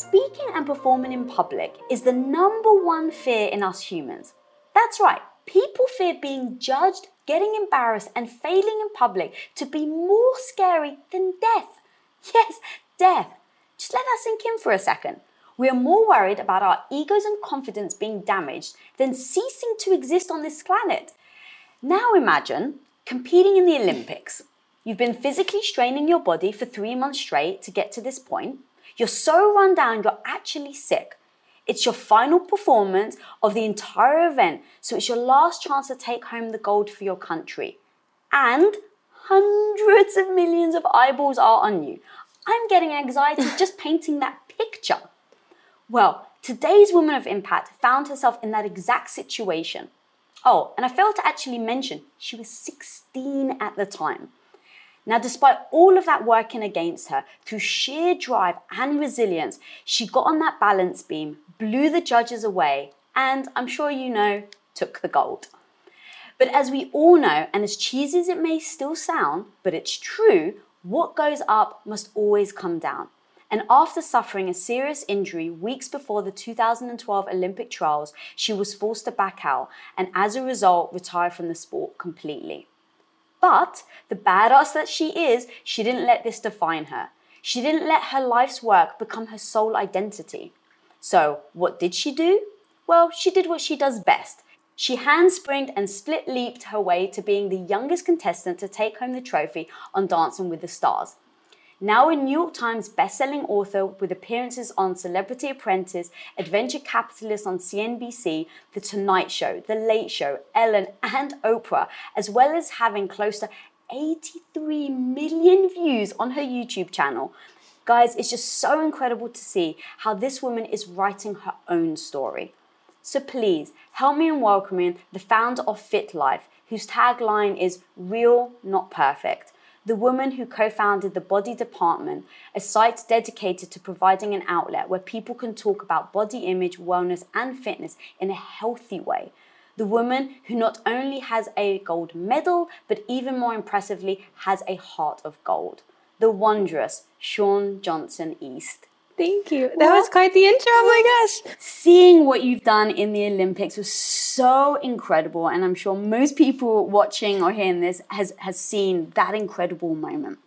Speaking and performing in public is the number one fear in us humans. That's right, people fear being judged, getting embarrassed, and failing in public to be more scary than death. Yes, death. Just let that sink in for a second. We are more worried about our egos and confidence being damaged than ceasing to exist on this planet. Now imagine competing in the Olympics. You've been physically straining your body for three months straight to get to this point. You're so run down, you're actually sick. It's your final performance of the entire event, so it's your last chance to take home the gold for your country. And hundreds of millions of eyeballs are on you. I'm getting anxiety just painting that picture. Well, today's woman of impact found herself in that exact situation. Oh, and I failed to actually mention she was 16 at the time. Now, despite all of that working against her, through sheer drive and resilience, she got on that balance beam, blew the judges away, and I'm sure you know, took the gold. But as we all know, and as cheesy as it may still sound, but it's true, what goes up must always come down and after suffering a serious injury weeks before the 2012 Olympic trials, she was forced to back out and as a result retire from the sport completely. But the badass that she is, she didn't let this define her. She didn't let her life's work become her sole identity. So, what did she do? Well, she did what she does best. She handspringed and split leaped her way to being the youngest contestant to take home the trophy on Dancing with the Stars. Now a New York Times bestselling author with appearances on Celebrity Apprentice, Adventure Capitalist on CNBC, The Tonight Show, The Late Show, Ellen, and Oprah, as well as having close to 83 million views on her YouTube channel. Guys, it's just so incredible to see how this woman is writing her own story. So please help me in welcoming the founder of Fit Life, whose tagline is real, not perfect the woman who co founded the Body Department, a site dedicated to providing an outlet where people can talk about body image, wellness, and fitness in a healthy way. The woman who not only has a gold medal, but even more impressively, has a heart of gold. The wondrous Shawn Johnson East. Thank you. That was quite the intro. Oh my gosh. Seeing what you've done in the Olympics was so incredible. And I'm sure most people watching or hearing this has, has seen that incredible moment.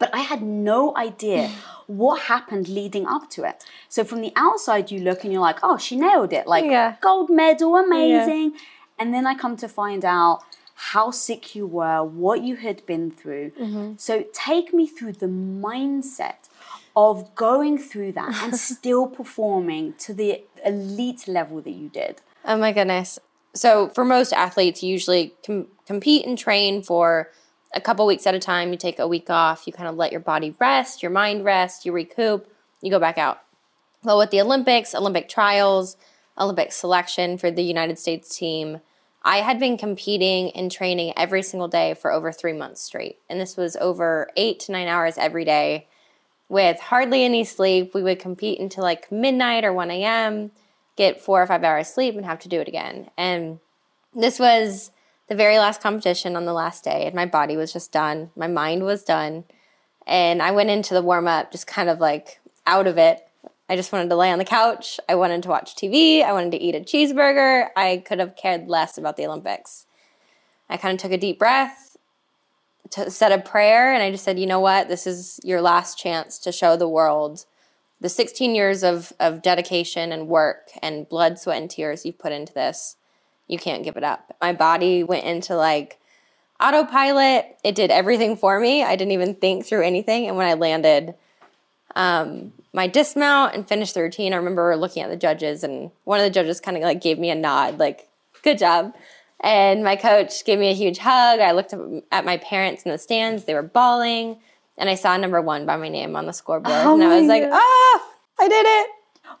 But I had no idea what happened leading up to it. So from the outside, you look and you're like, oh, she nailed it. Like, yeah. gold medal, amazing. Yeah. And then I come to find out how sick you were, what you had been through. Mm-hmm. So take me through the mindset of going through that and still performing to the elite level that you did? Oh my goodness. So, for most athletes, you usually com- compete and train for a couple weeks at a time. You take a week off, you kind of let your body rest, your mind rest, you recoup, you go back out. Well, with the Olympics, Olympic trials, Olympic selection for the United States team, I had been competing and training every single day for over three months straight. And this was over eight to nine hours every day with hardly any sleep. We would compete until like midnight or 1 a.m., get four or five hours sleep, and have to do it again. And this was the very last competition on the last day, and my body was just done. My mind was done. And I went into the warm up just kind of like out of it. I just wanted to lay on the couch. I wanted to watch TV. I wanted to eat a cheeseburger. I could have cared less about the Olympics. I kind of took a deep breath to said a prayer and I just said, you know what, this is your last chance to show the world the 16 years of, of dedication and work and blood, sweat, and tears you've put into this. You can't give it up. My body went into like autopilot. It did everything for me. I didn't even think through anything. And when I landed um, my dismount and finished the routine, I remember looking at the judges, and one of the judges kind of like gave me a nod, like, good job. And my coach gave me a huge hug. I looked at my parents in the stands, they were bawling. And I saw number one by my name on the scoreboard. Oh and I was like, ah, I did it.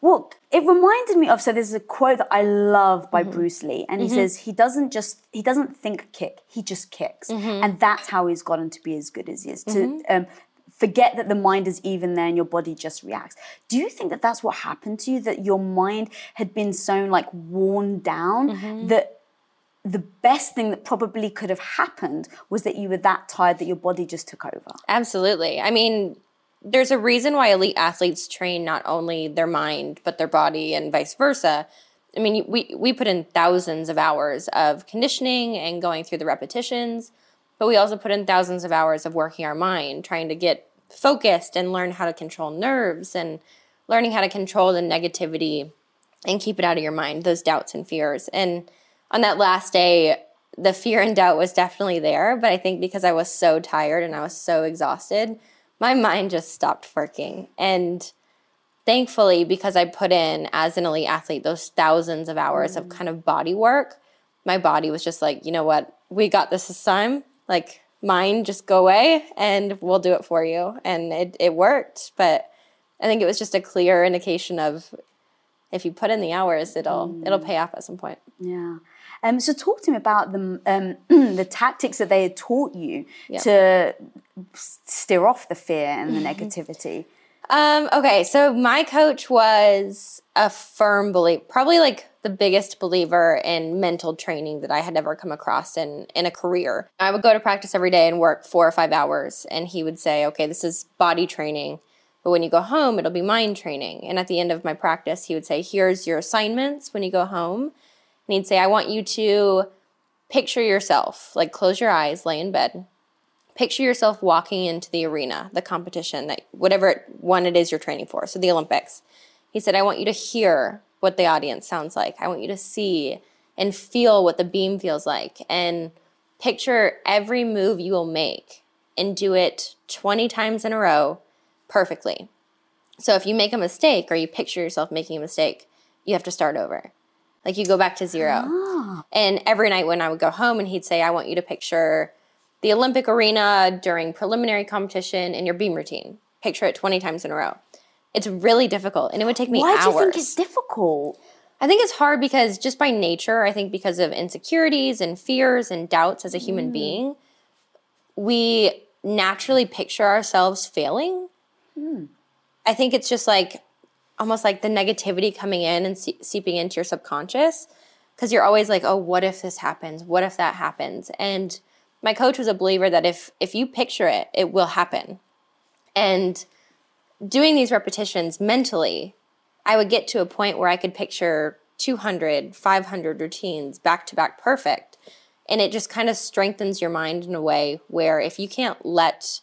Well, it reminded me of so there's a quote that I love by mm-hmm. Bruce Lee, and he mm-hmm. says he doesn't just he doesn't think kick, he just kicks, mm-hmm. and that's how he's gotten to be as good as he is. To mm-hmm. um, forget that the mind is even there and your body just reacts. Do you think that that's what happened to you? That your mind had been so like worn down mm-hmm. that the best thing that probably could have happened was that you were that tired that your body just took over. Absolutely. I mean, there's a reason why elite athletes train not only their mind but their body and vice versa. I mean, we we put in thousands of hours of conditioning and going through the repetitions, but we also put in thousands of hours of working our mind, trying to get focused and learn how to control nerves and learning how to control the negativity and keep it out of your mind, those doubts and fears. And on that last day, the fear and doubt was definitely there, but I think because I was so tired and I was so exhausted, my mind just stopped working. And thankfully, because I put in as an elite athlete those thousands of hours mm. of kind of body work, my body was just like, you know what, we got this this time. Like, mind, just go away and we'll do it for you. And it, it worked. But I think it was just a clear indication of if you put in the hours, it'll mm. it'll pay off at some point. Yeah. Um, so talk to me about the um, the tactics that they had taught you to steer off the fear and the negativity. Um, okay, so my coach was a firm believer, probably like the biggest believer in mental training that I had ever come across in in a career. I would go to practice every day and work four or five hours, and he would say, "Okay, this is body training." But when you go home, it'll be mind training. And at the end of my practice, he would say, Here's your assignments when you go home. And he'd say, I want you to picture yourself, like close your eyes, lay in bed. Picture yourself walking into the arena, the competition, that whatever one it is you're training for, so the Olympics. He said, I want you to hear what the audience sounds like. I want you to see and feel what the beam feels like and picture every move you will make and do it 20 times in a row perfectly. So if you make a mistake or you picture yourself making a mistake, you have to start over. Like you go back to zero. Oh. And every night when I would go home and he'd say, I want you to picture the Olympic arena during preliminary competition in your beam routine. Picture it 20 times in a row. It's really difficult and it would take me Why hours. Why do you think it's difficult? I think it's hard because just by nature, I think because of insecurities and fears and doubts as a human mm. being, we naturally picture ourselves failing Hmm. I think it's just like almost like the negativity coming in and see- seeping into your subconscious because you're always like, oh, what if this happens? What if that happens? And my coach was a believer that if if you picture it, it will happen. And doing these repetitions mentally, I would get to a point where I could picture 200, 500 routines back to back perfect. And it just kind of strengthens your mind in a way where if you can't let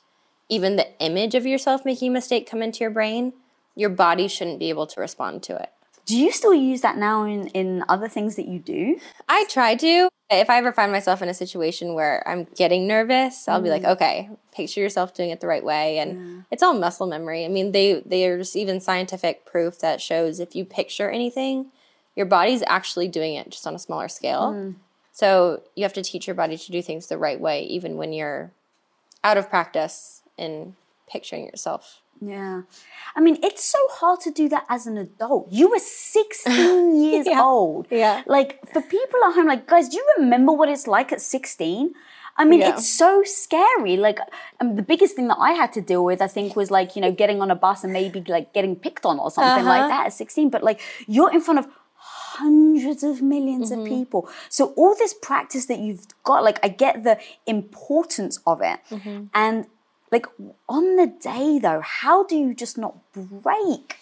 even the image of yourself making a mistake come into your brain, your body shouldn't be able to respond to it. Do you still use that now in, in other things that you do? I try to. If I ever find myself in a situation where I'm getting nervous, I'll mm. be like, mm. okay, picture yourself doing it the right way. And yeah. it's all muscle memory. I mean, they they there's even scientific proof that shows if you picture anything, your body's actually doing it just on a smaller scale. Mm. So you have to teach your body to do things the right way, even when you're out of practice in picturing yourself. Yeah. I mean, it's so hard to do that as an adult. You were 16 years yeah. old. Yeah. Like, for people at home, like, guys, do you remember what it's like at 16? I mean, yeah. it's so scary. Like, um, the biggest thing that I had to deal with, I think, was like, you know, getting on a bus and maybe like getting picked on or something uh-huh. like that at 16. But like, you're in front of hundreds of 1000000s mm-hmm. of people. So all this practice that you've got, like, I get the importance of it. Mm-hmm. And like on the day though, how do you just not break?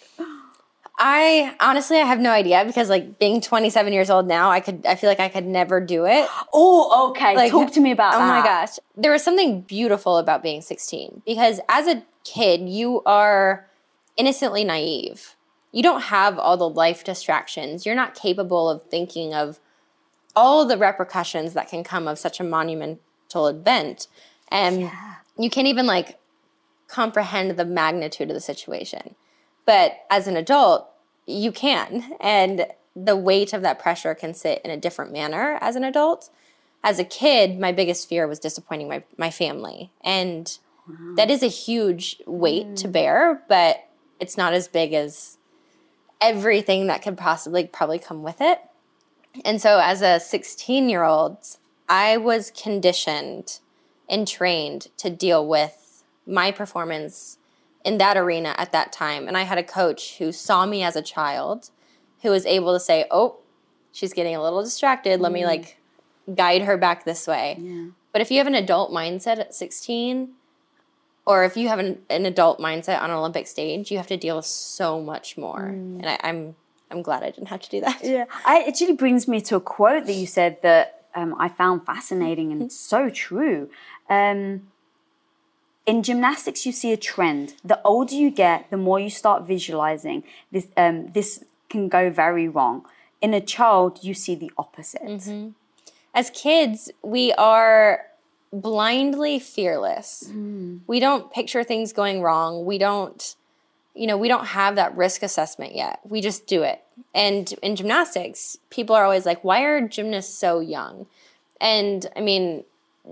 I honestly I have no idea because like being 27 years old now, I could I feel like I could never do it. Oh, okay. Like, Talk to me about oh that. my gosh. There was something beautiful about being 16 because as a kid, you are innocently naive. You don't have all the life distractions. You're not capable of thinking of all the repercussions that can come of such a monumental event. And yeah you can't even like comprehend the magnitude of the situation. But as an adult, you can. And the weight of that pressure can sit in a different manner as an adult. As a kid, my biggest fear was disappointing my, my family. And wow. that is a huge weight mm. to bear, but it's not as big as everything that could possibly probably come with it. And so as a 16 year old, I was conditioned and trained to deal with my performance in that arena at that time. And I had a coach who saw me as a child who was able to say, Oh, she's getting a little distracted. Let mm. me like guide her back this way. Yeah. But if you have an adult mindset at 16, or if you have an, an adult mindset on an Olympic stage, you have to deal with so much more. Mm. And I, I'm I'm glad I didn't have to do that. Yeah, I, it actually brings me to a quote that you said that um, I found fascinating and so true. Um, in gymnastics, you see a trend. The older you get, the more you start visualizing. This um, this can go very wrong. In a child, you see the opposite. As kids, we are blindly fearless. We don't picture things going wrong. We don't you know, we don't have that risk assessment yet. We just do it. And in gymnastics, people are always like, why are gymnasts so young? And I mean,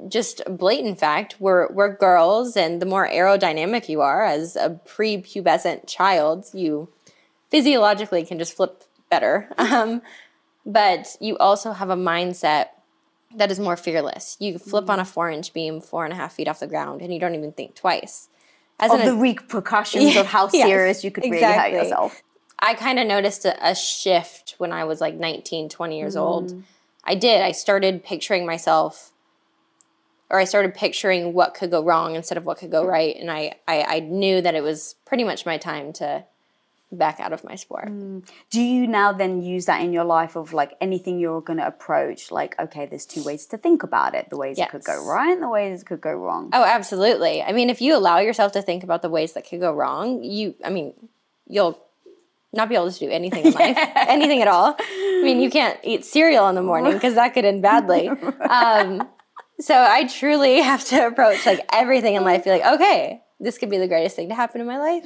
just blatant fact, we're we're girls and the more aerodynamic you are as a prepubescent child, you physiologically can just flip better. Um, but you also have a mindset that is more fearless. You flip on a four inch beam four and a half feet off the ground and you don't even think twice. As Of an the repercussions of how Yes, serious you could really exactly. hurt yourself. I kind of noticed a, a shift when I was like 19, 20 years Mm. old. I did. I started picturing myself, or I started picturing what could go wrong instead of what could go right. And I, I, I knew that it was pretty much my time to back out of my sport. Do you now then use that in your life of like anything you're going to approach? Like, okay, there's two ways to think about it the ways it could go Yes. right and the ways it could go wrong. Oh, absolutely. I mean, if you allow yourself to think about the ways that could go wrong, you, I mean, you'll not be able to do anything in life, anything at all. I mean, you can't eat cereal in the morning because that could end badly. Um, so I truly have to approach like everything in life, be like, okay, this could be the greatest thing to happen in my life,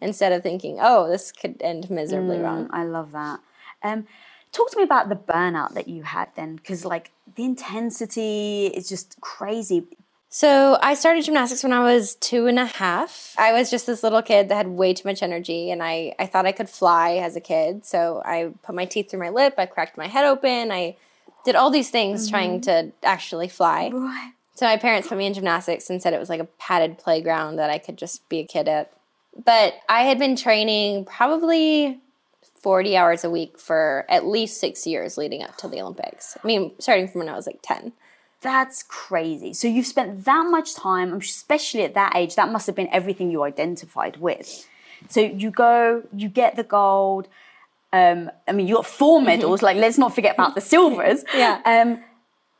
instead of thinking, oh, this could end miserably wrong. I love that. Um, talk to me about the burnout that you had then, because like the intensity is just crazy. So I started gymnastics when I was two and a half. I was just this little kid that had way too much energy, and I, I thought I could fly as a kid. So I put my teeth through my lip, I cracked my head open, I did all these things trying mm-hmm. to actually fly. Right. So my parents put me in gymnastics and said it was like a padded playground that I could just be a kid at. But I had been training probably 40 hours a week for at least six years leading up to the Olympics. I mean, starting from when I was like 10. That's crazy. So you've spent that much time, especially at that age, that must have been everything you identified with. So you go, you get the gold. Um, I mean, you got four medals. Like, let's not forget about the silvers. Yeah. Um,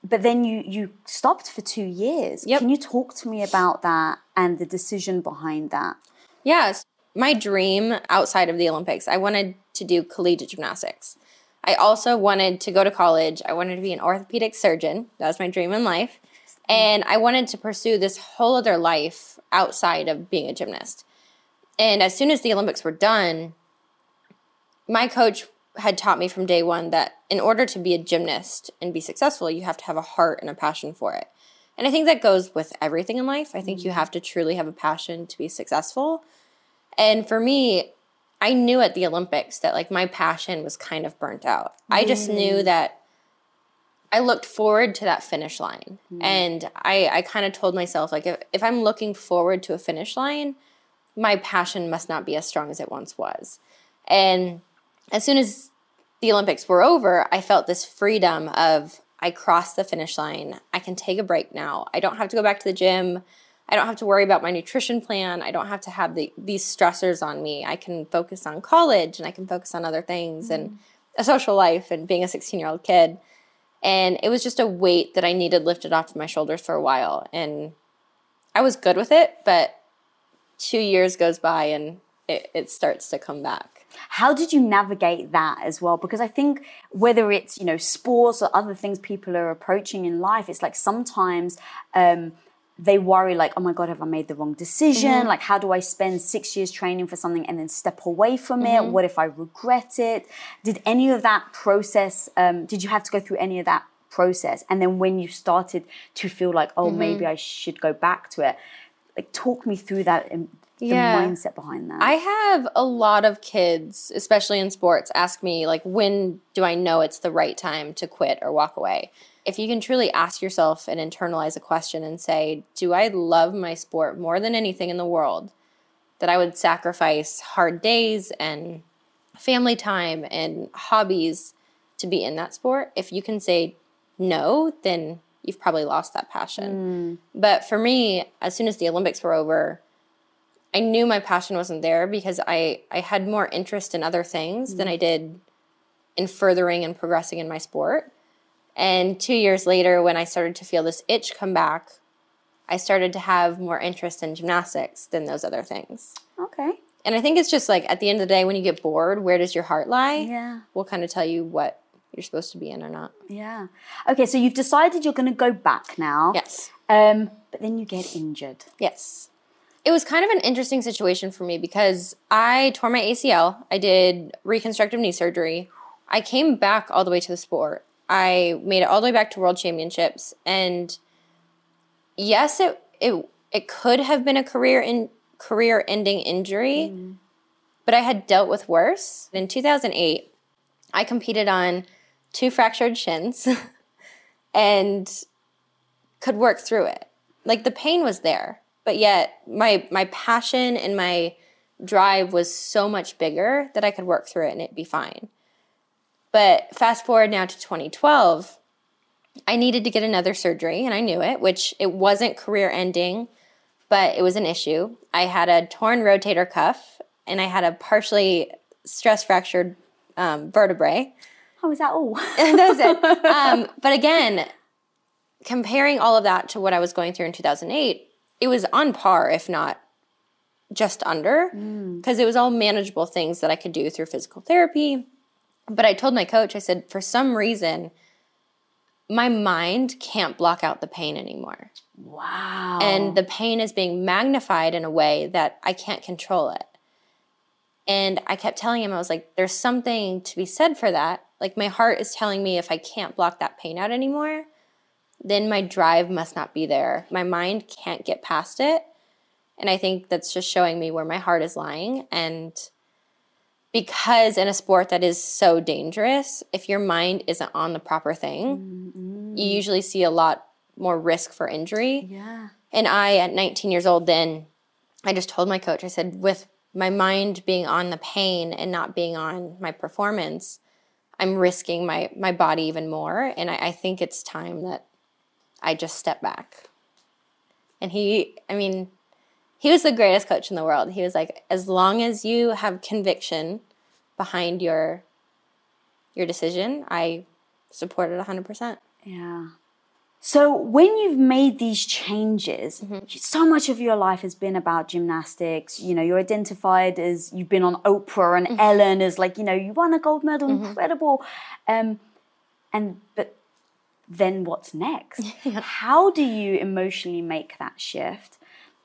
but then you you stopped for two years. Yep. Can you talk to me about that and the decision behind that? Yes. My dream outside of the Olympics, I wanted to do collegiate gymnastics. I also wanted to go to college. I wanted to be an orthopedic surgeon. That was my dream in life. And I wanted to pursue this whole other life outside of being a gymnast. And as soon as the Olympics were done, my coach had taught me from day one that in order to be a gymnast and be successful, you have to have a heart and a passion for it. And I think that goes with everything in life. I think you mm-hmm. have to truly have a passion to be successful. And for me, I knew at the Olympics that like my passion was kind of burnt out. I just knew mm. that I looked forward to that finish line. Mm. And I, I kind of told myself, like, if, if I'm looking forward to a finish line, my passion must not be as strong as it once was. And as soon as the Olympics were over, I felt this freedom of I crossed the finish line. I can take a break now. I don't have to go back to the gym. I don't have to worry about my nutrition plan. I don't have to have the, these stressors on me. I can focus on college and I can focus on other things and mm-hmm. a social life and being a 16 year old kid. And it was just a weight that I needed lifted off of my shoulders for a while. And I was good with it, but two years goes by and it, it starts to come back. How did you navigate that as well? Because I think whether it's you know sports or other things people are approaching in life, it's like sometimes um, they worry like, oh my god, have I made the wrong decision? Like, how do I spend six years training for something and then step away from it? What if I regret it? Did any of that process? Um, did you have to go through any of that process? And then when you started to feel like, oh, maybe I should go back to it, like talk me through that. Um, The Yeah. mindset behind that. I have a lot of kids, especially in sports, ask me, like, when do I know it's the right time to quit or walk away? If you can truly ask yourself and internalize a question and say, Do I love my sport more than anything in the world? That I would sacrifice hard days and family time and hobbies to be in that sport. If you can say no, then you've probably lost that passion. But for me, as soon as the Olympics were over, I knew my passion wasn't there because I, I had more interest in other things than I did in furthering and progressing in my sport. And two years later, when I started to feel this itch come back, I started to have more interest in gymnastics than those other things. Okay. And I think it's just like at the end of the day, when you get bored, where does your heart lie? Yeah. Will kind of tell you what you're supposed to be in or not. Yeah. Okay, so you've decided you're going to go back now. Yes. Um, but then you get injured. Yes. It was kind of an interesting situation for me because I tore my ACL. I did reconstructive knee surgery. I came back all the way to the sport. I made it all the way back to world championships and yes, it it it could have been a career in career ending injury, mm-hmm. but I had dealt with worse. In 2008, I competed on two fractured shins and could work through it. Like the pain was there, but yet my my passion and my drive was so much bigger that I could work through it and it'd be fine. But fast forward now to 2012, I needed to get another surgery and I knew it, which it wasn't career ending, but it was an issue. I had a torn rotator cuff and I had a partially stress fractured um, vertebrae. Oh, is that all? That's it. Um, but again, comparing all of that to what I was going through in 2008, it was on par, if not just under, mm. because it was all manageable things that I could do through physical therapy. But I told my coach, I said, for some reason, my mind can't block out the pain anymore. wow. And the pain is being magnified in a way that I can't control it. And I kept telling him, I was like, there's something to be said for that. Like, my heart is telling me if I can't block that pain out anymore, then my drive must not be there. My mind can't get past it. And I think that's just showing me where my heart is lying. And because in a sport that is so dangerous, if your mind isn't on the proper thing, mm-hmm. you usually see a lot more risk for injury. yeah. And I, at 19 years old, then I just told my coach, I said, with my mind being on the pain and not being on my performance, I'm risking my, my body even more. And I, I think it's time that I just step back. And he, I mean, he was the greatest coach in the world. He was like, as long as you have conviction behind your your decision, I support it 100%. Yeah. So when you've made these changes, Mm-hmm. so much of your life has been about gymnastics. You know, you're identified as you've been on Oprah and Mm-hmm. Ellen as like, you know, you won a gold medal, incredible. Um, and but then what's next? How do you emotionally make that shift?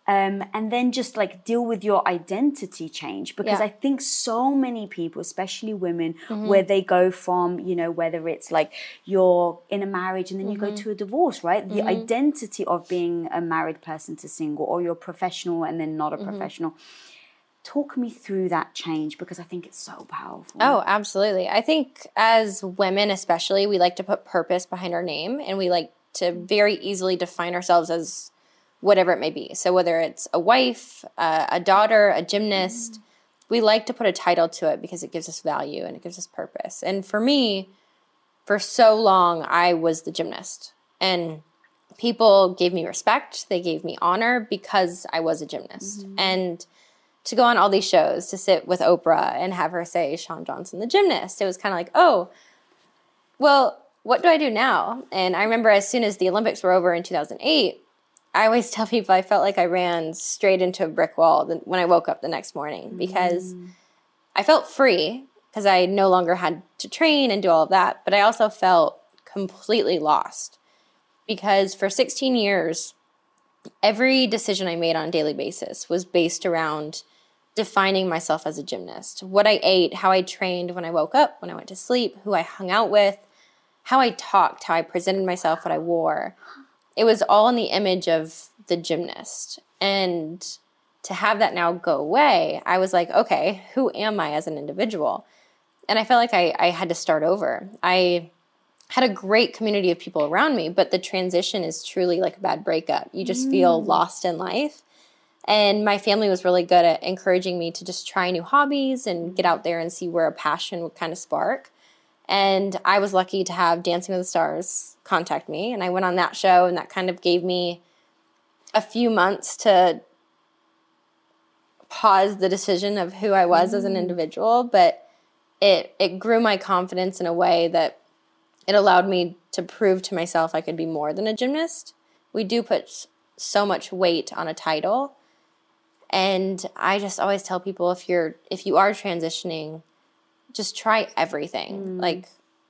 Um, and then just like deal with your identity change because Yeah. I think so many people, especially women, mm-hmm. where they go from, you know, whether it's like you're in a marriage and then you go mm-hmm. to a divorce, right? The mm-hmm. identity of being a married person to single, or you're professional and then not a professional. Talk me through that change because I think it's so powerful. Oh, absolutely. I think as women, especially, we like to put purpose behind our name and we like to very easily define ourselves as whatever it may be. So, whether it's a wife, uh, a daughter, a gymnast, we like to put a title to it because it gives us value and it gives us purpose. And for me, for so long, I was the gymnast. And people gave me respect, they gave me honor because I was a gymnast. And to go on all these shows, to sit with Oprah and have her say, Shawn Johnson, the gymnast, it was kind of like, oh, well, what do I do now? And I remember as soon as the Olympics were over in 2008, I always tell people I felt like I ran straight into a brick wall when I woke up the next morning mm. because I felt free because I no longer had to train and do all of that, but I also felt completely lost because for 16 years, every decision I made on a daily basis was based around defining myself as a gymnast. What I ate, how I trained when I woke up, when I went to sleep, who I hung out with, how I talked, how I presented myself, what I wore. It was all in the image of the gymnast. And to have that now go away, I was like, okay, who am I as an individual? And I felt like I, I had to start over. I had a great community of people around me, but the transition is truly like a bad breakup. You just feel mm. lost in life. And my family was really good at encouraging me to just try new hobbies and get out there and see where a passion would kind of spark. And I was lucky to have Dancing with the Stars contact me. And I went on that show, and that kind of gave me a few months to pause the decision of who I was as an mm. individual. But it, it grew my confidence in a way that it allowed me to prove to myself I could be more than a gymnast. We do put so much weight on a title. And I just always tell people if you're if you are transitioning, just try everything. Mm. Like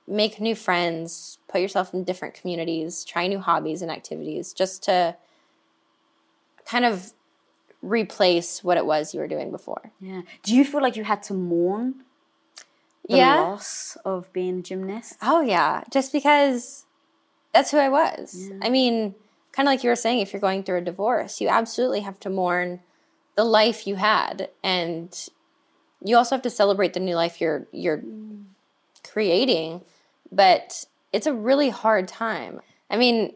make new friends, put yourself in different communities, try new hobbies and activities just to kind of replace what it was you were doing before. Yeah. Do you feel like you had to mourn the Yeah. loss of being a gymnast? Oh yeah, just because that's who I was. I mean, kind of like you were saying, if you're going through a divorce, you absolutely have to mourn the life you had, and you also have to celebrate the new life you're you're creating. But it's a really hard time. I mean,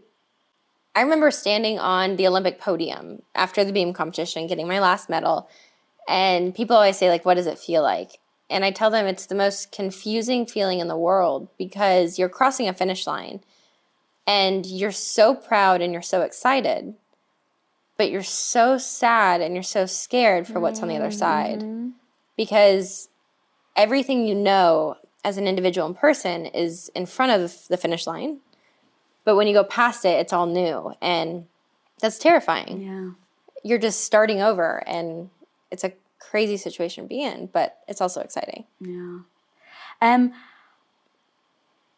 I remember standing on the Olympic podium after the beam competition, getting my last medal, and people always say like, "What does it feel like?" And I tell them it's the most confusing feeling in the world because you're crossing a finish line and you're so proud and you're so excited, but you're so sad and you're so scared for what's on the other side because everything you know as an individual and person is in front of the finish line. But when you go past it, it's all new. And that's terrifying. Yeah. You're just starting over and it's a crazy situation to be in, but it's also exciting. Yeah. Um,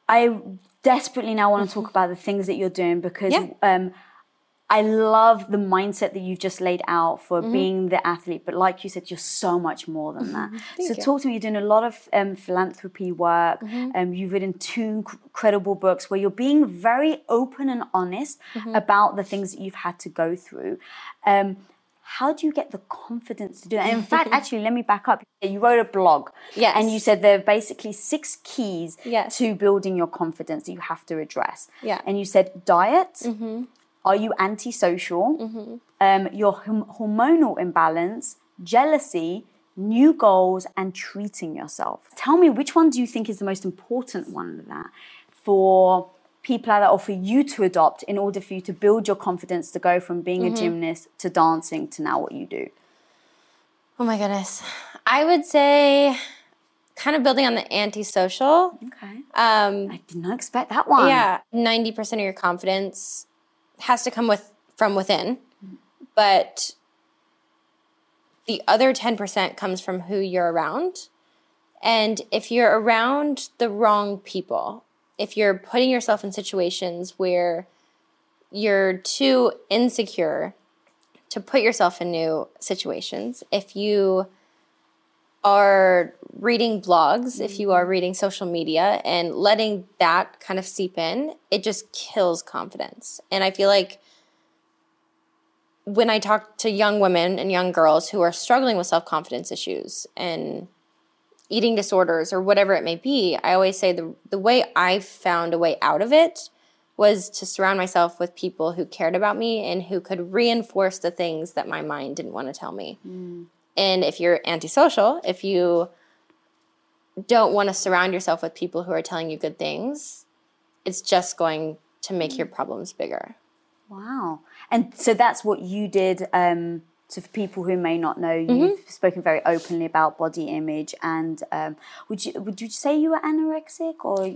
I desperately now want to talk about the things that you're doing because Yeah. um, I love the mindset that you've just laid out for being the athlete. But like you said, you're so much more than that. so you. talk to me. You're doing a lot of um, philanthropy work. Um, you've written two incredible books where you're being very open and honest about the things that you've had to go through. Um, how do you get the confidence to do that? And in fact, actually, let me back up. You wrote a blog. Yes. And you said there are basically six keys Yes. to building your confidence that you have to address. Yeah. And you said diet. Are you antisocial? Um, your hom- hormonal imbalance, jealousy, new goals, and treating yourself. Tell me which one do you think is the most important one of that for people out there or for you to adopt in order for you to build your confidence to go from being a gymnast to dancing to now what you do? Oh my goodness. I would say kind of building on the antisocial. Okay. Um, I did not expect that one. yeah, 90% of your confidence has to come with from within, but the other 10% comes from who you're around. And if you're around the wrong people, if you're putting yourself in situations where you're too insecure to put yourself in new situations, if you are reading blogs, if you are mm-hmm. reading social media and letting that kind of seep in, it just kills confidence. And I feel like when I talk to young women and young girls who are struggling with self confidence issues and eating disorders or whatever it may be, I always say the, the way I found a way out of it was to surround myself with people who cared about me and who could reinforce the things that my mind didn't want to tell me. Mm. And if you're antisocial, if you don't want to surround yourself with people who are telling you good things, it's just going to make your problems bigger. Wow. And so that's what you did. Um, so for people who may not know, Mm-hmm. you've spoken very openly about body image. And um, would you would you say you were anorexic or?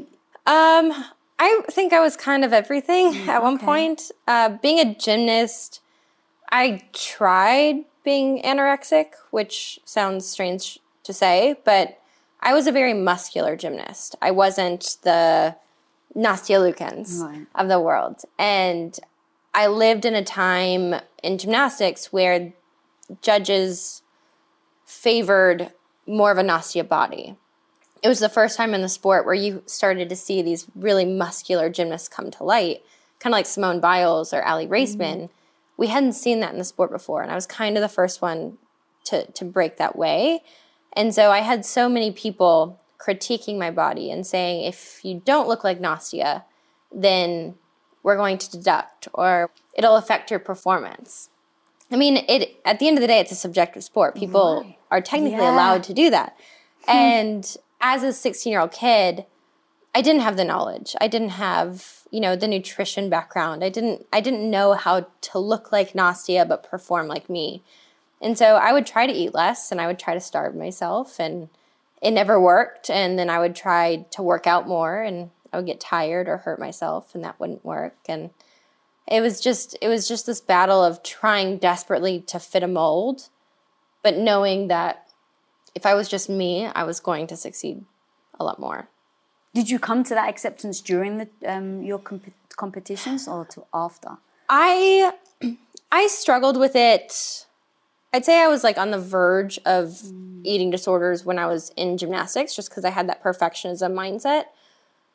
Um, I think I was kind of everything at one okay. point. Uh, being a gymnast, I tried being anorexic, which sounds strange to say, but I was a very muscular gymnast. I wasn't the Nastia Liukin Right. of the world. And I lived in a time in gymnastics where judges favored more of a Nastia body it was the first time in the sport where you started to see these really muscular gymnasts come to light, kind of like Simone Biles or Aly Raisman. Mm-hmm. We hadn't seen that in the sport before, and I was kind of the first one to to break that way. And so I had so many people critiquing my body and saying, if you don't look like Nastia, then we're going to deduct or it'll affect your performance. I mean, it at the end of the day, it's a subjective sport. People Right. are technically Yeah. allowed to do that. Hmm. And as a 16 year old kid, I didn't have the knowledge. I didn't have, you know, the nutrition background. I didn't I didn't know how to look like Nastia but perform like me. And so I would try to eat less and I would try to starve myself and it never worked and then I would try to work out more and I would get tired or hurt myself and that wouldn't work and it was just it was just this battle of trying desperately to fit a mold but knowing that if I was just me, I was going to succeed a lot more. Did you come to that acceptance during the, um, your comp- competitions or to after? I I struggled with it. I'd say I was like on the verge of mm. eating disorders when I was in gymnastics, just because I had that perfectionism mindset.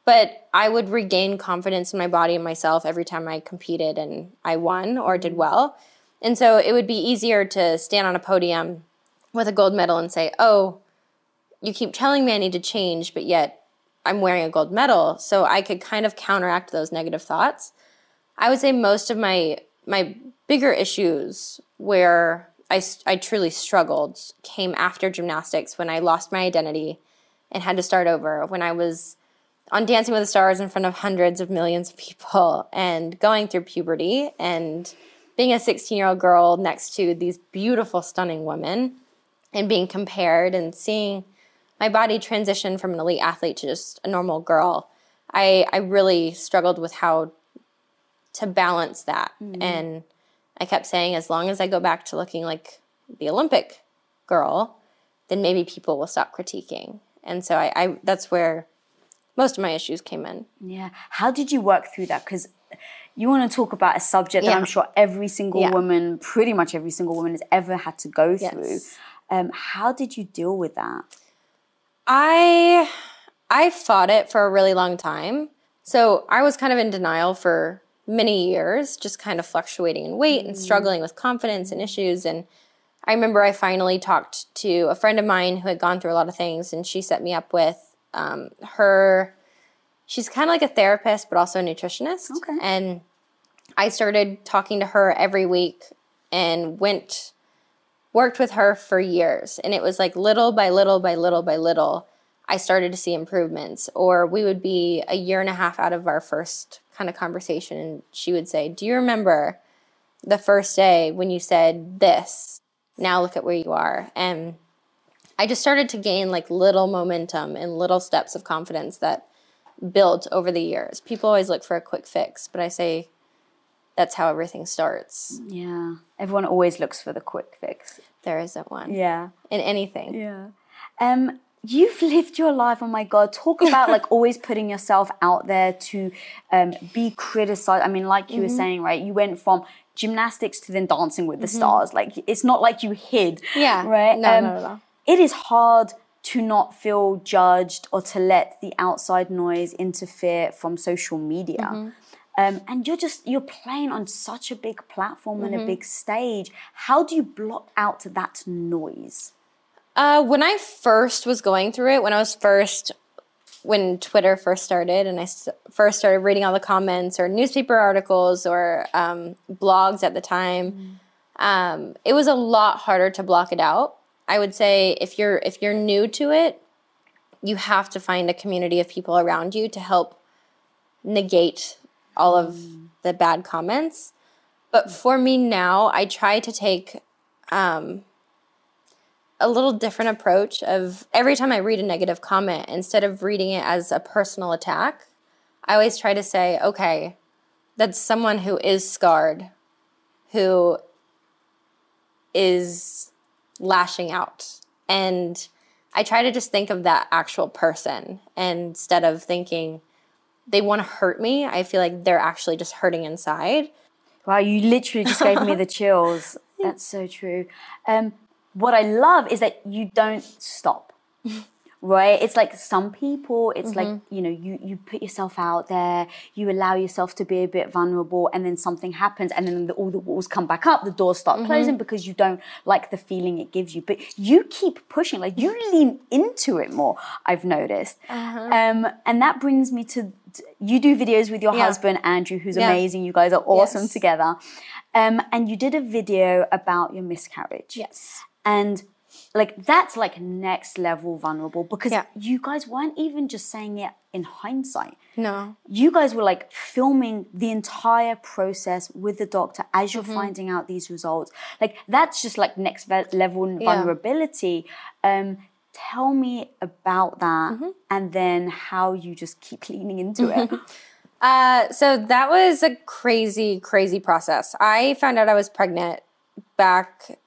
But I would regain confidence in my body and myself every time I competed and I won or did well. And so it would be easier to stand on a podium with a gold medal and say, "Oh, you keep telling me I need to change, but yet I'm wearing a gold medal, so I could kind of counteract those negative thoughts. I would say most of my my bigger issues where I, I truly struggled came after gymnastics when I lost my identity and had to start over. When I was on Dancing with the Stars in front of hundreds of millions of people and going through puberty and being a 16 year old girl next to these beautiful, stunning women and being compared and seeing my body transitioned from an elite athlete to just a normal girl, I I really struggled with how to balance that. Mm-hmm. And I kept saying, as long as I go back to looking like the Olympic girl, then maybe people will stop critiquing. And so I, I that's where most of my issues came in. Yeah. How did you work through that? Because you want to talk about a subject yeah. that I'm sure every single yeah. woman, pretty much every single woman, has ever had to go through. Yes. Um, how did you deal with that? I I fought it for a really long time. So I was kind of in denial for many years, just kind of fluctuating in weight and mm. struggling with confidence and issues. And I remember I finally talked to a friend of mine who had gone through a lot of things, and she set me up with um, her. She's kind of like a therapist, but also a nutritionist. Okay. And I started talking to her every week and went worked with her for years and it was like little by little by little by little I started to see improvements or we would be a year and a half out of our first kind of conversation and she would say, "Do you remember the first day when you said this? Now look at where you are." And I just started to gain like little momentum and little steps of confidence that built over the years. People always look for a quick fix, but I say that's how everything starts. Yeah. Everyone always looks for the quick fix. There isn't one. Yeah. In anything. Yeah. Um, you've lived your life. Oh my God. Talk about like always putting yourself out there to um, be criticized. I mean, like you mm-hmm. were saying, right? You went from gymnastics to then dancing with the mm-hmm. stars. Like it's not like you hid. Yeah. Right. No, um, no, no, no. It is hard to not feel judged or to let the outside noise interfere from social media. Mm-hmm. Um, and you're just you're playing on such a big platform mm-hmm. and a mm-hmm. big stage. How do you block out that noise? Uh, when I first was going through it, when I was first when Twitter first started, and I first started reading all the comments or newspaper articles or um, blogs at the time, mm-hmm. um, it was a lot harder to block it out. I would say if you're if you're new to it, you have to find a community of people around you to help negate all of the bad comments. But for me now, I try to take um, a little different approach of every time I read a negative comment, instead of reading it as a personal attack, I always try to say, okay, that's someone who is scarred, who is lashing out. And I try to just think of that actual person instead of thinking, they want to hurt me, I feel like they're actually just hurting inside. Wow, you literally just gave me the chills. That's so true. Um, what I love is that you don't stop. Right it's like some people it's mm-hmm. like you know you you put yourself out there you allow yourself to be a bit vulnerable and then something happens and then the, all the walls come back up the doors start mm-hmm. closing because you don't like the feeling it gives you but you keep pushing like you lean into it more i've noticed uh-huh. um, and that brings me to you do videos with your yeah. husband andrew who's yeah. amazing you guys are awesome yes. together um, and you did a video about your miscarriage yes and like that's like next level vulnerable because Yeah. you guys weren't even just saying it in hindsight. No. You guys were like filming the entire process with the doctor as you're Mm-hmm. finding out these results. Like that's just like next ve- level Yeah. vulnerability. Um, tell me about that Mm-hmm. and then how you just keep leaning into it. Uh, so that was a crazy, crazy process. I found out I was pregnant back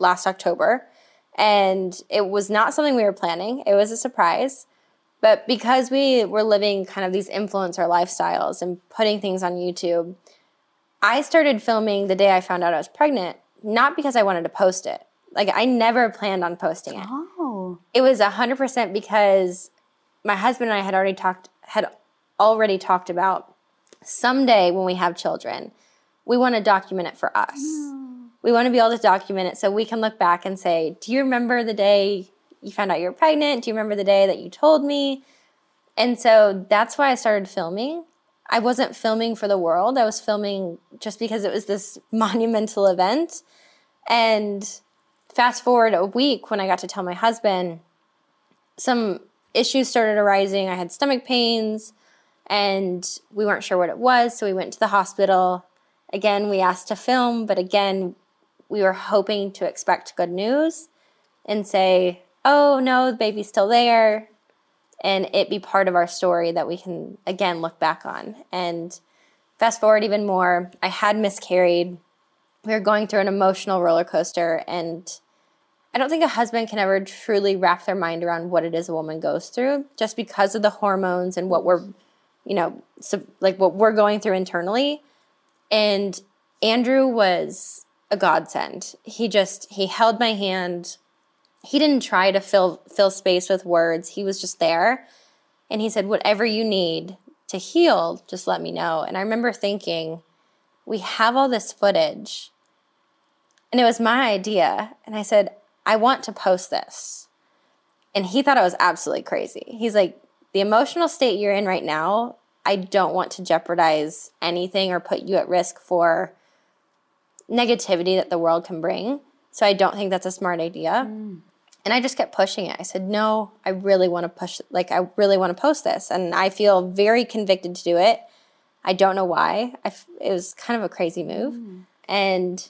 last October, and it was not something we were planning. It was a surprise. But because we were living kind of these influencer lifestyles and putting things on YouTube, I started filming the day I found out I was pregnant, not because I wanted to post it. Like, I never planned on posting it oh, it was 100% because my husband and I had already talked had already talked about someday when we have children we want to document it for us oh. We want to be able to document it so we can look back and say do you remember the day you found out you were pregnant do you remember the day that you told me and so that's why I started filming I wasn't filming for the world I was filming just because it was this monumental event and fast forward a week when I got to tell my husband, some issues started arising. I had stomach pains and we weren't sure what it was. So we went to the hospital. Again, we asked to film, but again, we were hoping to expect good news and say, oh no, the baby's still there. And it be part of our story that we can again look back on. And fast forward even more, I had miscarried we were going through an emotional roller coaster and i don't think a husband can ever truly wrap their mind around what it is a woman goes through just because of the hormones and what we're you know like what we're going through internally and andrew was a godsend he just he held my hand he didn't try to fill fill space with words he was just there and he said whatever you need to heal just let me know and i remember thinking we have all this footage. And it was my idea. And I said, I want to post this. And he thought I was absolutely crazy. He's like, the emotional state you're in right now, I don't want to jeopardize anything or put you at risk for negativity that the world can bring. So I don't think that's a smart idea. Mm. And I just kept pushing it. I said, no, I really want to push, like, I really want to post this. And I feel very convicted to do it. I don't know why. I f- it was kind of a crazy move. Mm. And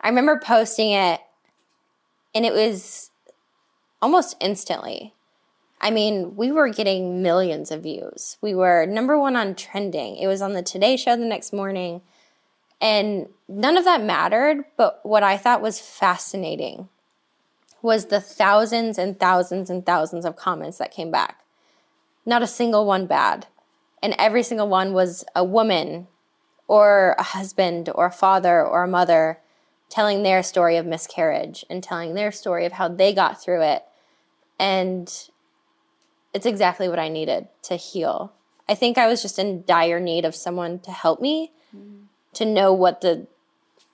I remember posting it, and it was almost instantly. I mean, we were getting millions of views. We were number one on trending. It was on the Today Show the next morning. And none of that mattered, but what I thought was fascinating was the thousands and thousands and thousands of comments that came back. Not a single one bad. And every single one was a woman or a husband or a father or a mother telling their story of miscarriage and telling their story of how they got through it. And it's exactly what i needed to heal. I think i was just in dire need of someone to help me mm. To know what the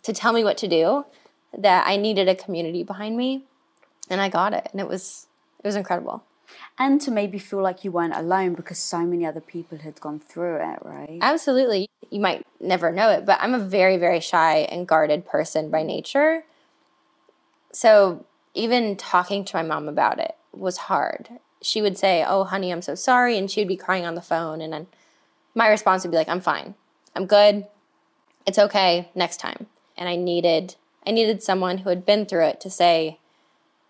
to tell me what to do that i needed a community behind me and i got it and it was it was incredible and to maybe feel like you weren't alone because so many other people had gone through it, right? Absolutely. You might never know it, but I'm a very, very shy and guarded person by nature. So even talking to my mom about it was hard. She would say, Oh, honey, I'm so sorry. And she would be crying on the phone. And then my response would be like, I'm fine. I'm good. It's okay. Next time. And I needed I needed someone who had been through it to say,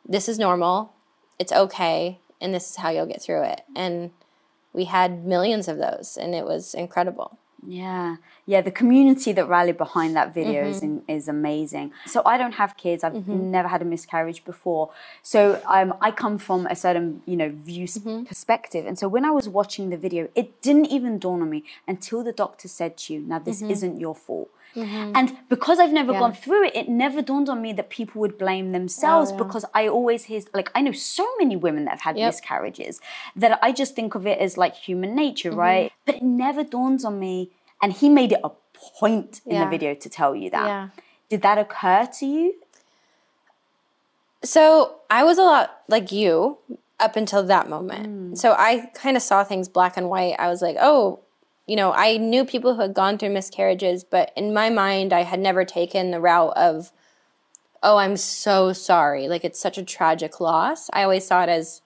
This is normal. It's okay. And this is how you'll get through it. And we had millions of those and it was incredible. Yeah, yeah. The community that rallied behind that video Mm-hmm. is in, is amazing. So I don't have kids. I've never had a miscarriage before. So um, I come from a certain you know view Mm-hmm. perspective, and so when I was watching the video, it didn't even dawn on me until the doctor said to you, "Now this Mm-hmm. isn't your fault." And because I've never Yeah. gone through it, it never dawned on me that people would blame themselves Oh, yeah. because I always hear, like, I know so many women that have had Yep. miscarriages that I just think of it as like human nature, Mm-hmm. right? But it never dawns on me. And he made it a point in the video to tell you that. Did that occur to you? So I was a lot like you up until that moment. So I kind of saw things black and white. I was like, oh, you know, I knew people who had gone through miscarriages, but in my mind, I had never taken the route of, oh, I'm so sorry. Like it's such a tragic loss. I always saw it as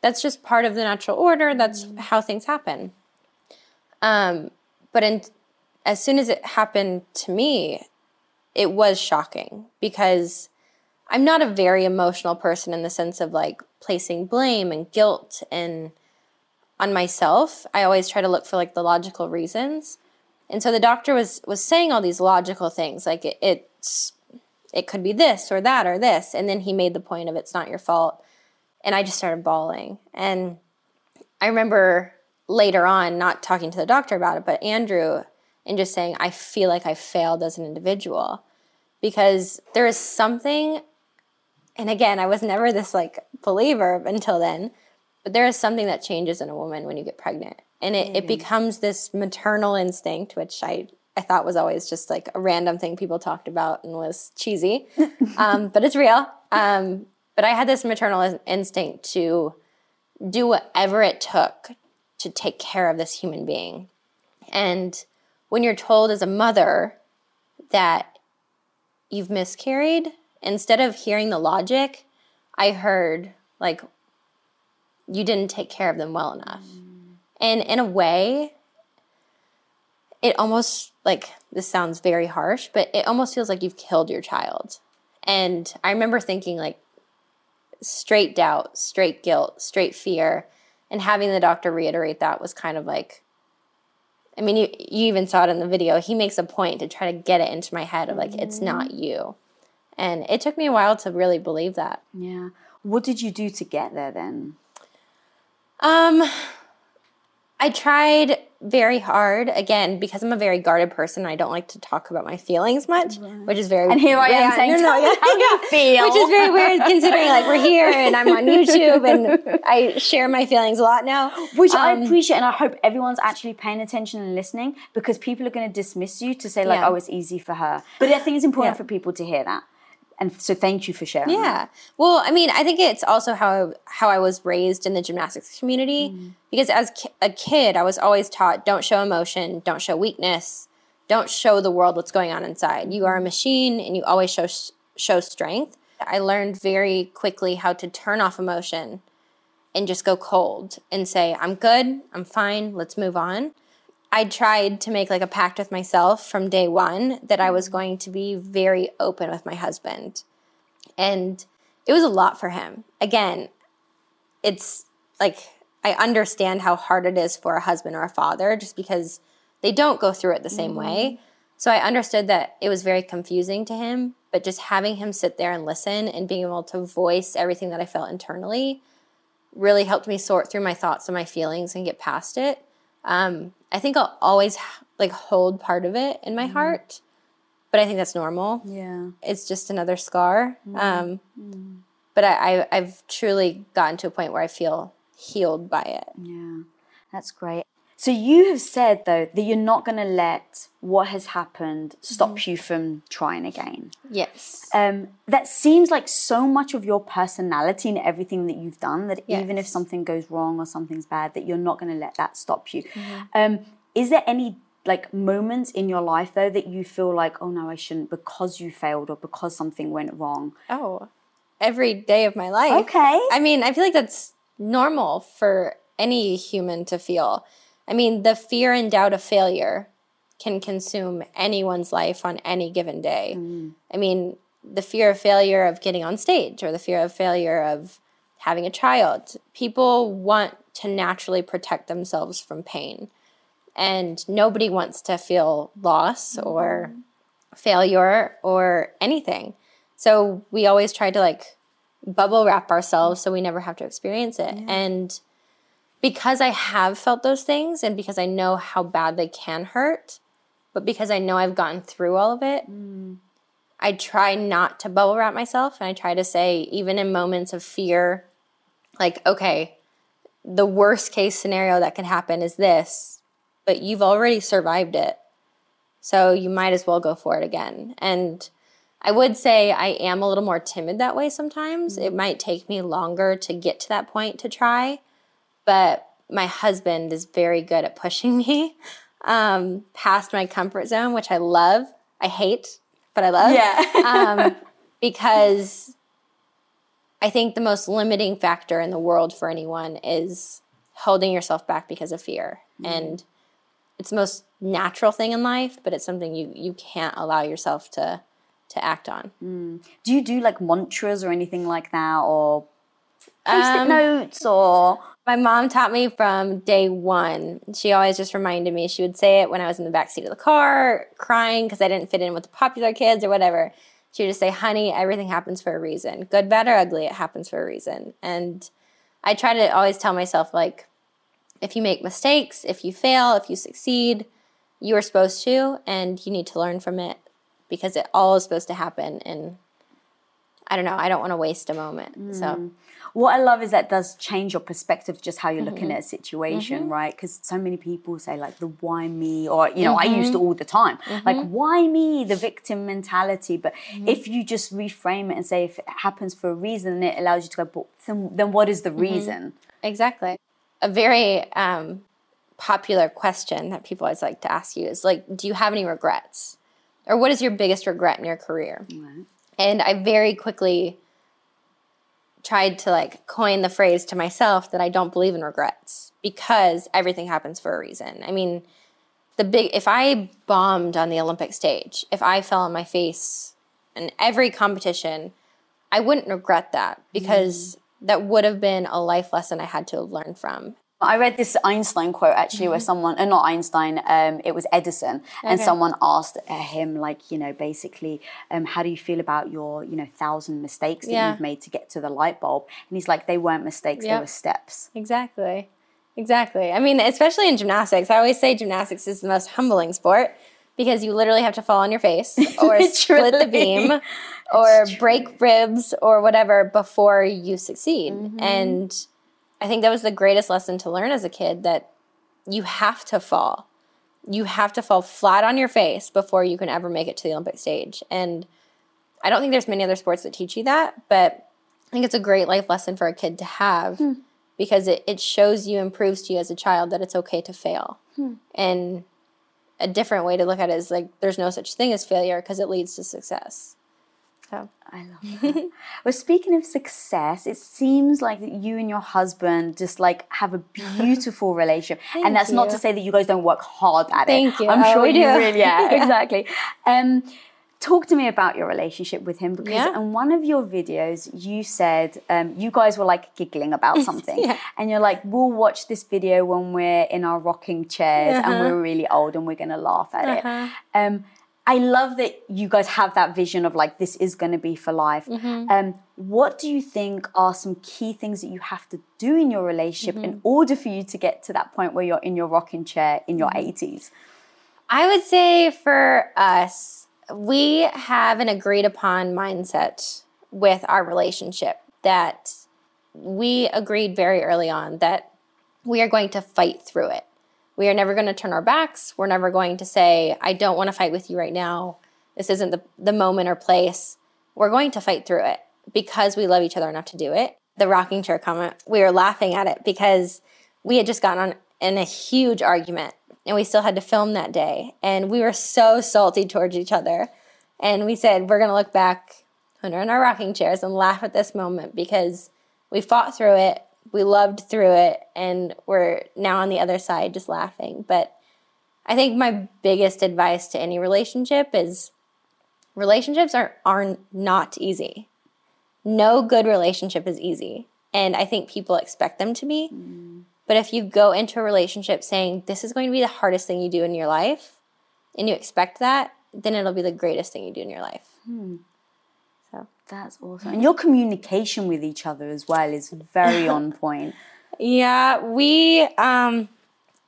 that's just part of the natural order. That's how things happen. Um, but in, as soon as it happened to me, it was shocking because I'm not a very emotional person in the sense of like placing blame and guilt and on myself. I always try to look for like the logical reasons. And so the doctor was was saying all these logical things like it, it's it could be this or that or this and then he made the point of it's not your fault and I just started bawling. And I remember later on not talking to the doctor about it, but Andrew and just saying I feel like I failed as an individual because there is something and again, I was never this like believer until then, but there is something that changes in a woman when you get pregnant. And it, it becomes this maternal instinct, which I, I thought was always just like a random thing people talked about and was cheesy. um, but it's real. Um, but I had this maternal instinct to do whatever it took to take care of this human being. And when you're told as a mother that you've miscarried, instead of hearing the logic, I heard, like, you didn't take care of them well enough. Mm. And in a way, it almost, like, this sounds very harsh, but it almost feels like you've killed your child. And I remember thinking, like, straight doubt, straight guilt, straight fear. And having the doctor reiterate that was kind of like, I mean, you, you even saw it in the video. He makes a point to try to get it into my head of like, it's not mm-hmm. you. And it took me a while to really believe that. Yeah. What did you do to get there then? Um, I tried very hard again because I'm a very guarded person. I don't like to talk about my feelings much, which is very and here I am saying, no, no, yeah, how you feel, which is very weird considering like we're here and I'm on YouTube and I share my feelings a lot now, which um, I appreciate and I hope everyone's actually paying attention and listening because people are going to dismiss you to say like, yeah. oh, it's easy for her, but I think it's important yeah. for people to hear that and so thank you for sharing. Yeah. That. Well, I mean, I think it's also how how I was raised in the gymnastics community mm. because as ki- a kid, I was always taught don't show emotion, don't show weakness, don't show the world what's going on inside. You are a machine and you always show show strength. I learned very quickly how to turn off emotion and just go cold and say, I'm good, I'm fine, let's move on. I tried to make like a pact with myself from day one that I was mm-hmm. going to be very open with my husband. And it was a lot for him. Again, it's like I understand how hard it is for a husband or a father just because they don't go through it the same mm-hmm. way. So I understood that it was very confusing to him, but just having him sit there and listen and being able to voice everything that I felt internally really helped me sort through my thoughts and my feelings and get past it. Um, I think I'll always like hold part of it in my mm. heart, but I think that's normal. Yeah, it's just another scar. Mm. Um, mm. But I, I, I've truly gotten to a point where I feel healed by it. Yeah, that's great. So you have said though that you're not going to let what has happened stop mm. you from trying again. Yes. Um, that seems like so much of your personality and everything that you've done that yes. even if something goes wrong or something's bad, that you're not going to let that stop you. Mm-hmm. Um, is there any like moments in your life though that you feel like, oh no, I shouldn't because you failed or because something went wrong? Oh, every day of my life. Okay. I mean, I feel like that's normal for any human to feel I mean, the fear and doubt of failure can consume anyone's life on any given day. Mm. I mean, the fear of failure of getting on stage or the fear of failure of having a child. People want to naturally protect themselves from pain. And nobody wants to feel loss mm-hmm. or failure or anything. So we always try to like bubble wrap ourselves so we never have to experience it. Yeah. And because I have felt those things and because I know how bad they can hurt, but because I know I've gotten through all of it, mm. I try not to bubble wrap myself. And I try to say, even in moments of fear, like, okay, the worst case scenario that can happen is this, but you've already survived it. So you might as well go for it again. And I would say I am a little more timid that way sometimes. Mm. It might take me longer to get to that point to try but my husband is very good at pushing me um, past my comfort zone, which I love. I hate, but I love. Yeah. um, because I think the most limiting factor in the world for anyone is holding yourself back because of fear. And it's the most natural thing in life, but it's something you you can't allow yourself to to act on. Do you do like mantras or anything like that, or post-it Um, notes, or My mom taught me from day one. She always just reminded me. She would say it when I was in the back seat of the car, crying because I didn't fit in with the popular kids or whatever. She would just say, "Honey, everything happens for a reason. Good, bad, or ugly, it happens for a reason." And I try to always tell myself, like, if you make mistakes, if you fail, if you succeed, you are supposed to, and you need to learn from it because it all is supposed to happen. And I don't know. I don't want to waste a moment. So what I love is that does change your perspective, just how you're looking Mm-hmm. at a situation, right? Because so many people say like the why me, or you know, I Mm-hmm. used to all the time, like why me, the victim mentality. But Mm-hmm. if you just reframe it and say if it happens for a reason, it allows you to go, but then, then what is the Mm-hmm. reason? Exactly. A very um, popular question that people always like to ask you is like, do you have any regrets? Or what is your biggest regret in your career? And I very quickly tried to like coin the phrase to myself that I don't believe in regrets because everything happens for a reason. I mean, the big if I bombed on the Olympic stage, if I fell on my face in every competition, I wouldn't regret that because mm. that would have been a life lesson I had to have learned from. I read this Einstein quote actually, where someone, uh, not Einstein, um, it was Edison, and Mm-hmm. Someone asked uh, him, like, you know, basically, um, how do you feel about your, you know, thousand mistakes that Yeah. you've made to get to the light bulb? And he's like, they weren't mistakes, they were steps. Exactly. Exactly. I mean, especially in gymnastics, I always say gymnastics is the most humbling sport because you literally have to fall on your face or split the beam or break ribs or whatever before you succeed. Mm-hmm. And I think that was the greatest lesson to learn as a kid that you have to fall. You have to fall flat on your face before you can ever make it to the Olympic stage. And I don't think there's many other sports that teach you that, but I think it's a great life lesson for a kid to have hmm. because it, it shows you and proves to you as a child that it's okay to fail. Hmm. And a different way to look at it is like there's no such thing as failure because it leads to success. So I love that. well, speaking of success, it seems like that you and your husband just like have a beautiful relationship, and that's not to say that you guys don't work hard at it. Thank you. I'm Oh, sure you do. really, yeah, Yeah. exactly. Um, talk to me about your relationship with him because Yeah. in one of your videos you said um, you guys were like giggling about something, Yeah. and you're like, "We'll watch this video when we're in our rocking chairs and Uh-huh. we're really old and we're gonna laugh at Uh-huh. it." Um, I love that you guys have that vision of like this is going to be for life. Mm-hmm. Um, what do you think are some key things that you have to do in your relationship in Mm-hmm. order for you to get to that point where you're in your rocking chair in your Mm-hmm. 80s? I would say for us, we have an agreed upon mindset with our relationship that we agreed very early on that we are going to fight through it. We are never going to turn our backs. We're never going to say, I don't want to fight with you right now. This isn't the, the moment or place. We're going to fight through it because we love each other enough to do it. The rocking chair comment, we were laughing at it because we had just gotten on in a huge argument and we still had to film that day. And we were so salty towards each other. And we said, we're going to look back when we're in our rocking chairs and laugh at this moment because we fought through it, we loved through it, and we're now on the other side just laughing. But I think my biggest advice to any relationship is relationships are, are not easy. No good relationship is easy. And I think people expect them to be. Mm. But if you go into a relationship saying, this is going to be the hardest thing you do in your life, and you expect that, then it'll be the greatest thing you do in your life. So, That's awesome. And your communication with each other as well is very on point. yeah, we um,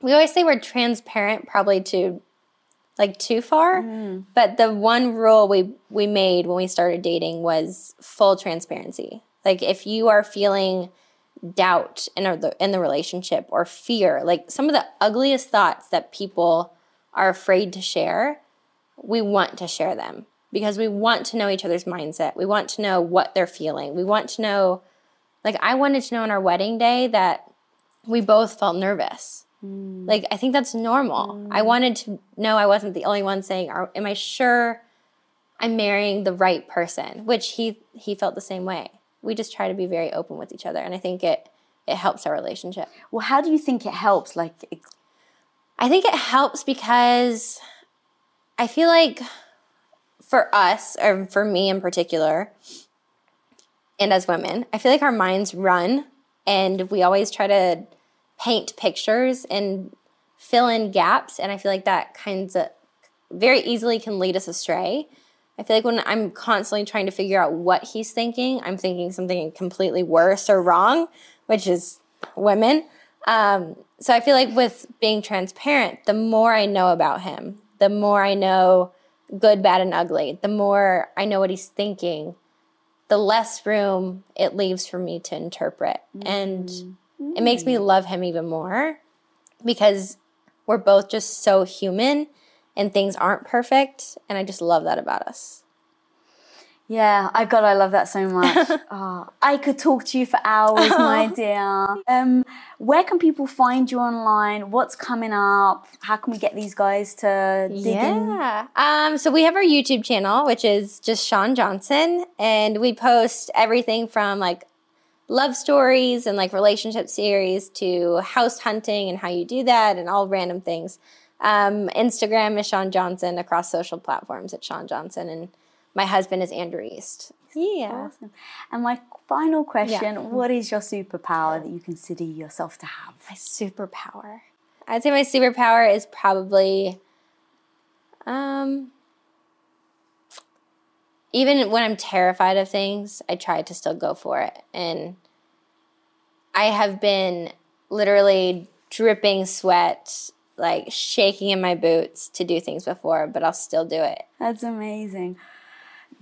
we always say we're transparent, probably to like too far. But the one rule we we made when we started dating was full transparency. Like if you are feeling doubt in a, in the relationship or fear, like some of the ugliest thoughts that people are afraid to share, we want to share them because we want to know each other's mindset. We want to know what they're feeling. We want to know like I wanted to know on our wedding day that we both felt nervous. Mm. Like I think that's normal. I mm. wanted to know I wasn't the only one saying, Are, "Am I sure I'm marrying the right person, which he he felt the same way. We just try to be very open with each other, and I think it it helps our relationship. Well, how do you think it helps? Like, I think it helps because I feel like for us, or for me in particular, and as women, I feel like our minds run and we always try to paint pictures and fill in gaps. And I feel like that kinds of very easily can lead us astray. I feel like when I'm constantly trying to figure out what he's thinking, I'm thinking something completely worse or wrong, which is women. Um, so I feel like with being transparent, the more I know about him, the more I know good, bad, and ugly, the more I know what he's thinking, the less room it leaves for me to interpret. Mm-hmm. And it makes me love him even more because we're both just so human and things aren't perfect. And I just love that about us. Yeah, I God, I love that so much. oh, I could talk to you for hours, my dear. Um, where can people find you online? What's coming up? How can we get these guys to dig yeah. in? Um, so we have our YouTube channel, which is just Shawn Johnson, and we post everything from like love stories and like relationship series to house hunting and how you do that and all random things. Um, Instagram is Shawn Johnson across social platforms at Shawn Johnson and my husband is Andrew East. Yeah. Awesome. And my final question yeah. what is your superpower that you consider yourself to have? My superpower. I'd say my superpower is probably um even when I'm terrified of things, I try to still go for it. And I have been literally dripping sweat, like shaking in my boots to do things before, but I'll still do it. That's amazing.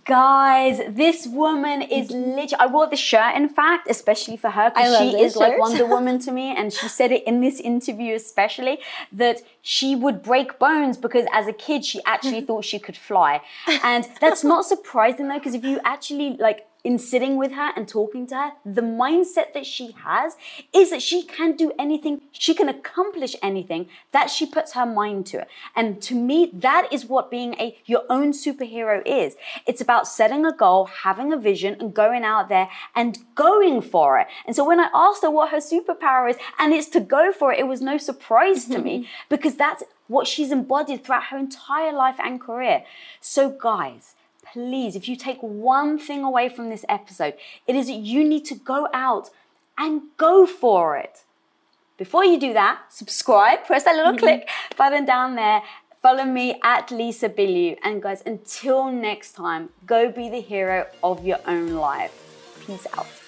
Guys, this woman is literally. I wore this shirt, in fact, especially for her because she is shirt. like Wonder Woman to me. And she said it in this interview, especially that she would break bones because as a kid, she actually thought she could fly. And that's not surprising though, because if you actually like in sitting with her and talking to her, the mindset that she has is that she can do anything, she can accomplish anything that she puts her mind to. And to me, that is what being a your own superhero is. It's about setting a goal, having a vision, and going out there and going for it. And so when I asked her what her superpower is, and it's to go for it, it was no surprise to me because that's what she's embodied throughout her entire life and career. So guys, please, if you take one thing away from this episode, it is that you need to go out and go for it. Before you do that, subscribe, press that little mm-hmm. click button down there. Follow me at Lisa Bilyeu. And guys, until next time, go be the hero of your own life. Peace out.